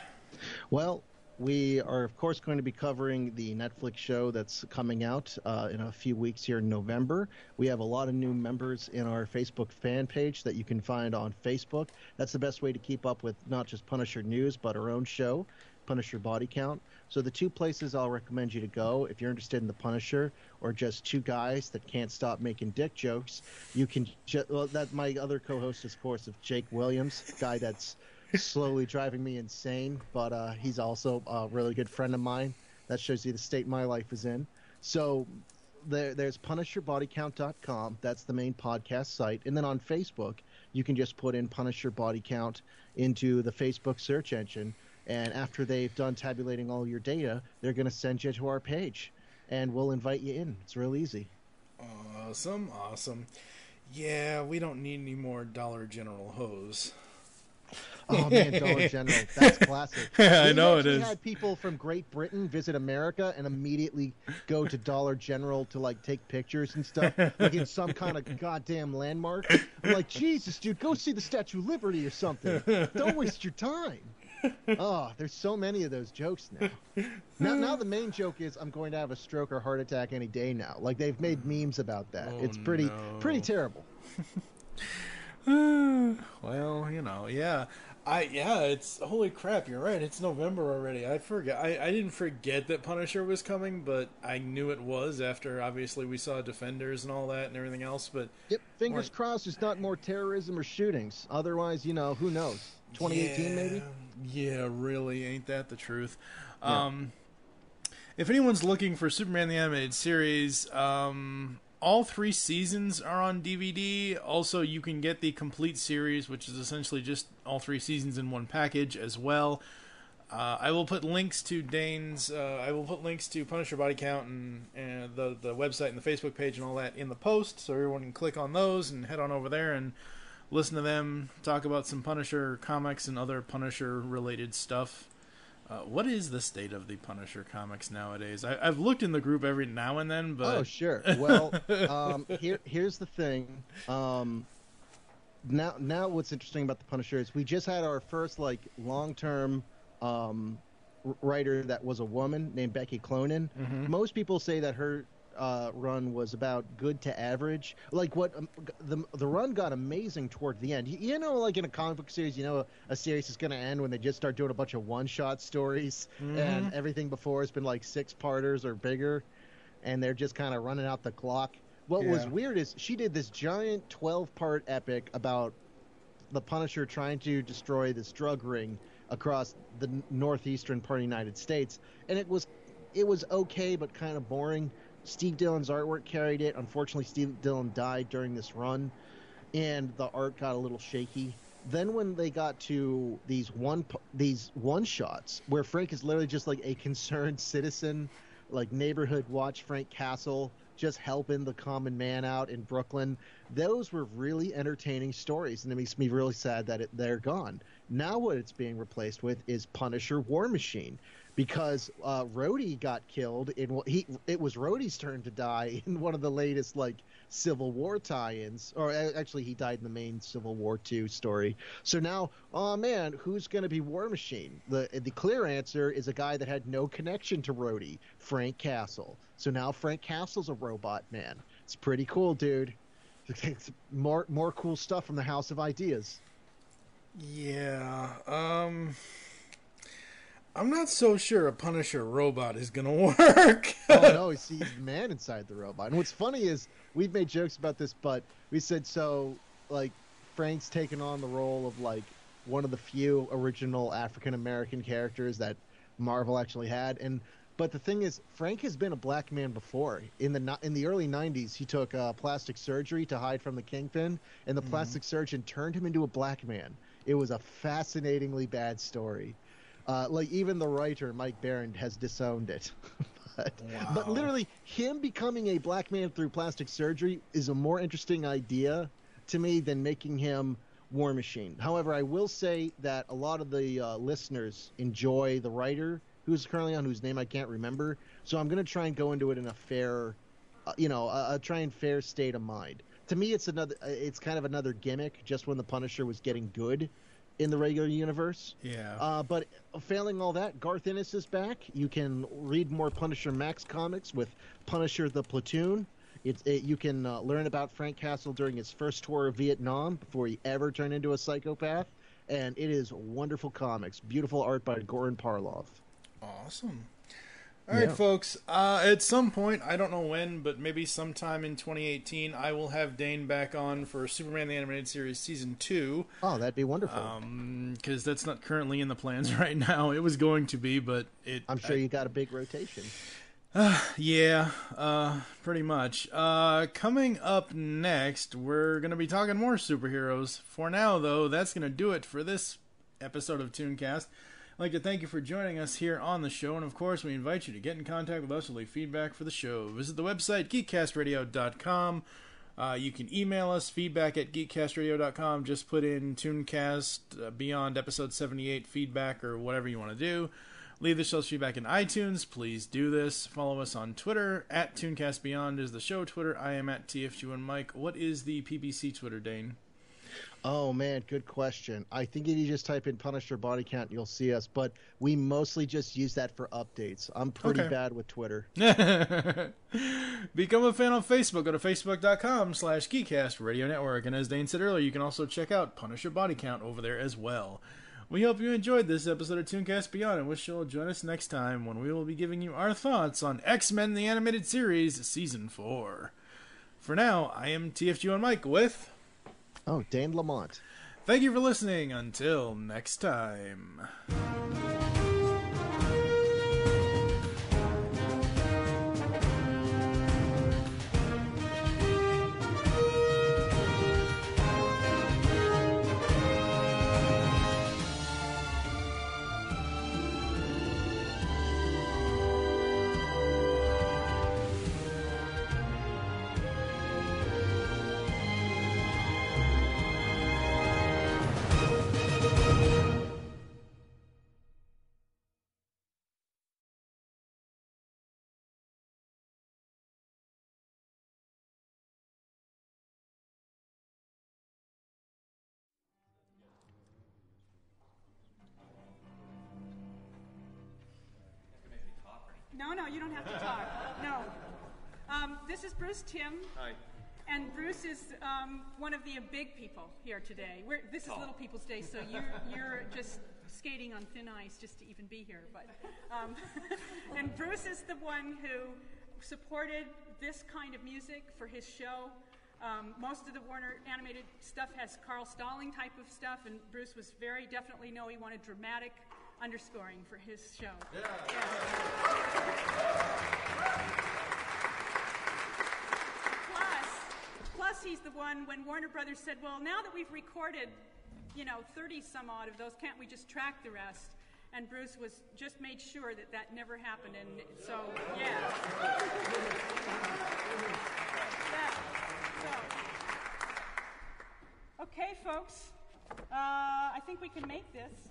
Well, we are, of course, going to be covering the Netflix show that's coming out uh, in a few weeks here in November. We have a lot of new members in our Facebook fan page that you can find on Facebook. That's the best way to keep up with not just Punisher news, but our own show, Punisher Body Count. So, the two places I'll recommend you to go if you're interested in the Punisher or just two guys that can't stop making dick jokes, you can. Ju- well, that my other co host, is, of course, of Jake Williams, guy that's slowly [LAUGHS] driving me insane, but uh, he's also a really good friend of mine. That shows you the state my life is in. So there, there's PunisherBodyCount.com. That's the main podcast site. And then on Facebook, you can just put in Punisher Body Count into the Facebook search engine. And after they've done tabulating all your data, they're going to send you to our page. And we'll invite you in. It's real easy. Awesome, awesome. Yeah, we don't need any more Dollar General hose. Oh man, Dollar [LAUGHS] General, that's classic. [LAUGHS] I We know it is. is. Had people from Great Britain visit America and immediately go to Dollar General to like take pictures and stuff, like in some kind of goddamn landmark. I'm like, Jesus, dude, go see the Statue of Liberty or something. Don't waste your time. Oh, there's so many of those jokes now. Now, now the main joke is I'm going to have a stroke or heart attack any day now. Like they've made memes about that. Oh, it's pretty, no. pretty terrible. [SIGHS] well, you know, yeah. I yeah, it's holy crap, you're right. It's November already. I forget I, I didn't forget that Punisher was coming, but I knew it was after obviously we saw Defenders and all that and everything else, but Yep, fingers crossed there's not more terrorism or shootings. Otherwise, you know, who knows? 2018 maybe? Yeah, really, ain't that the truth? Yeah. Um if anyone's looking for Superman the Animated Series, um all three seasons are on DVD. Also, you can get the complete series, which is essentially just all three seasons in one package as well. Uh, I will put links to Dane's. Uh, I will put links to Punisher Body Count and, and the the website and the Facebook page and all that in the post, so everyone can click on those and head on over there and listen to them talk about some Punisher comics and other Punisher related stuff. Uh, what is the state of the Punisher comics nowadays? I, I've looked in the group every now and then, but Oh, sure. Well, [LAUGHS] um, here here's the thing. Um, now, now, what's interesting about the Punisher is we just had our first like long-term um, writer that was a woman named Becky Cloonan. Mhm. Most people say that her uh, run was about good to average. Like what um, the the run got amazing toward the end. You, you know, like in a comic book series, you know, a, a series is going to end when they just start doing a bunch of one-shot stories, and Mhm. everything before has been like six parters or bigger and they're just kind of running out the clock. What was weird is she did this giant 12 part epic about the Punisher trying to destroy this drug ring across the northeastern part of the United States, and it was it was okay but kind of boring. Steve Dillon's artwork carried it. Unfortunately, Steve Dillon died during this run, and the art got a little shaky. Then when they got to these one these one shots where Frank is literally just like a [LAUGHS] concerned citizen, like neighborhood watch Frank Castle just helping the common man out in Brooklyn. Those were really entertaining stories, and it makes me really sad that it, they're gone. Now, what it's being replaced with is Punisher War Machine, because uh, Rhodey got killed in he. It was Rhodey's turn to die [LAUGHS] in one of the latest like Civil War tie-ins, or actually he died in the main Civil War two story. So now, oh man, who's going to be War Machine? The the clear answer is a guy that had no connection to Rhodey, Frank Castle. So now Frank Castle's a robot man. It's pretty cool, dude. more more cool stuff from the House of Ideas. Yeah. Um. I'm not so sure a Punisher robot is gonna [LAUGHS] work. oh no, he's the man inside the robot. And what's funny is we've made jokes about this, but we said so like Frank's taken on the role of like one of the few original African American characters that Marvel actually had. And but the thing is, Frank has been a black man before. In the in the early '90s, he took uh, plastic surgery to hide from the kingpin, and the Mhm. plastic surgeon turned him into a black man. It was a fascinatingly bad story. Uh, like even the writer Mike Baron has disowned it. [LAUGHS] but, but literally, him becoming a black man through plastic surgery is a more interesting idea to me than making him War Machine. However, I will say that a lot of the uh, listeners enjoy the writer who's currently on, whose name I can't remember. So I'm going to try and go into it in a fair, uh, you know, a, a try and fair state of mind. To me, it's another, uh, it's kind of another gimmick. Just when the Punisher was getting good in the regular universe. Yeah. Uh, but failing all that, Garth Ennis is back. You can read more Punisher Max comics with Punisher the Platoon. It's it, you can uh, learn about Frank Castle during his first tour of Vietnam before he ever turned into a psychopath, and it is wonderful comics. Beautiful art by Goran Parlov. Awesome. All right, Yeah. folks. Uh, at some point, I don't know when, but maybe sometime in 2018, I will have Dane back on for Superman the Animated Series Season 2. Oh, that'd be wonderful. Because that's not currently in the plans [LAUGHS] right now. It was going to be, but it. I'm sure you got a big rotation. [SIGHS] yeah, uh, pretty much. Uh, coming up next, we're going to be talking more superheroes. For now, though, that's going to do it for this episode of Tooncast. I'd like to thank you for joining us here on the show, and of course, we invite you to get in contact with us and leave feedback for the show. Visit the website, geekcastradio.com. Uh, you can email us, feedback at geekcastradio.com. Just put in Tooncast uh, Beyond Episode 78 feedback or whatever you want to do. Leave the show's feedback in iTunes. Please do this. Follow us on Twitter. At Tooncast Beyond is the show Twitter. I am at TFG and Mike. What is the PBC Twitter, Dane? Oh man, good question. I think if you just type in Punisher body count, you'll see us. But we mostly just use that for updates. I'm pretty Okay. bad with Twitter. [LAUGHS] Become a fan on Facebook. Go to facebook.com slash Geekcast Radio Network. And as Dane said earlier, you can also check out Punisher Body Count over there as well. We hope you enjoyed this episode of Tooncast Beyond and wish you'll join us next time when we will be giving you our thoughts on X-Men the Animated Series Season 4. For now, I am TFG and Mike with... Oh, Dane Lamont. Thank you for listening. Until next time. No, no, you don't have to talk. No. Um, this is Bruce Timm. Hi. And Bruce is um, one of the big people here today. We're, this is Oh. Little People's Day, so you're, you're just skating on thin ice just to even be here. But um, [LAUGHS] and Bruce is the one who supported this kind of music for his show. Um, most of the Warner animated stuff has Carl Stalling type of stuff, and Bruce was very definitely no. He wanted dramatic underscoring for his show. Plus, plus he's the one when Warner Brothers said, "Well, now that we've recorded, you know, 30 some odd of those, can't we just track the rest?" and Bruce was just made sure that that never happened. And so, yeah. Yeah, so. Okay, folks. Uh, I think we can make this.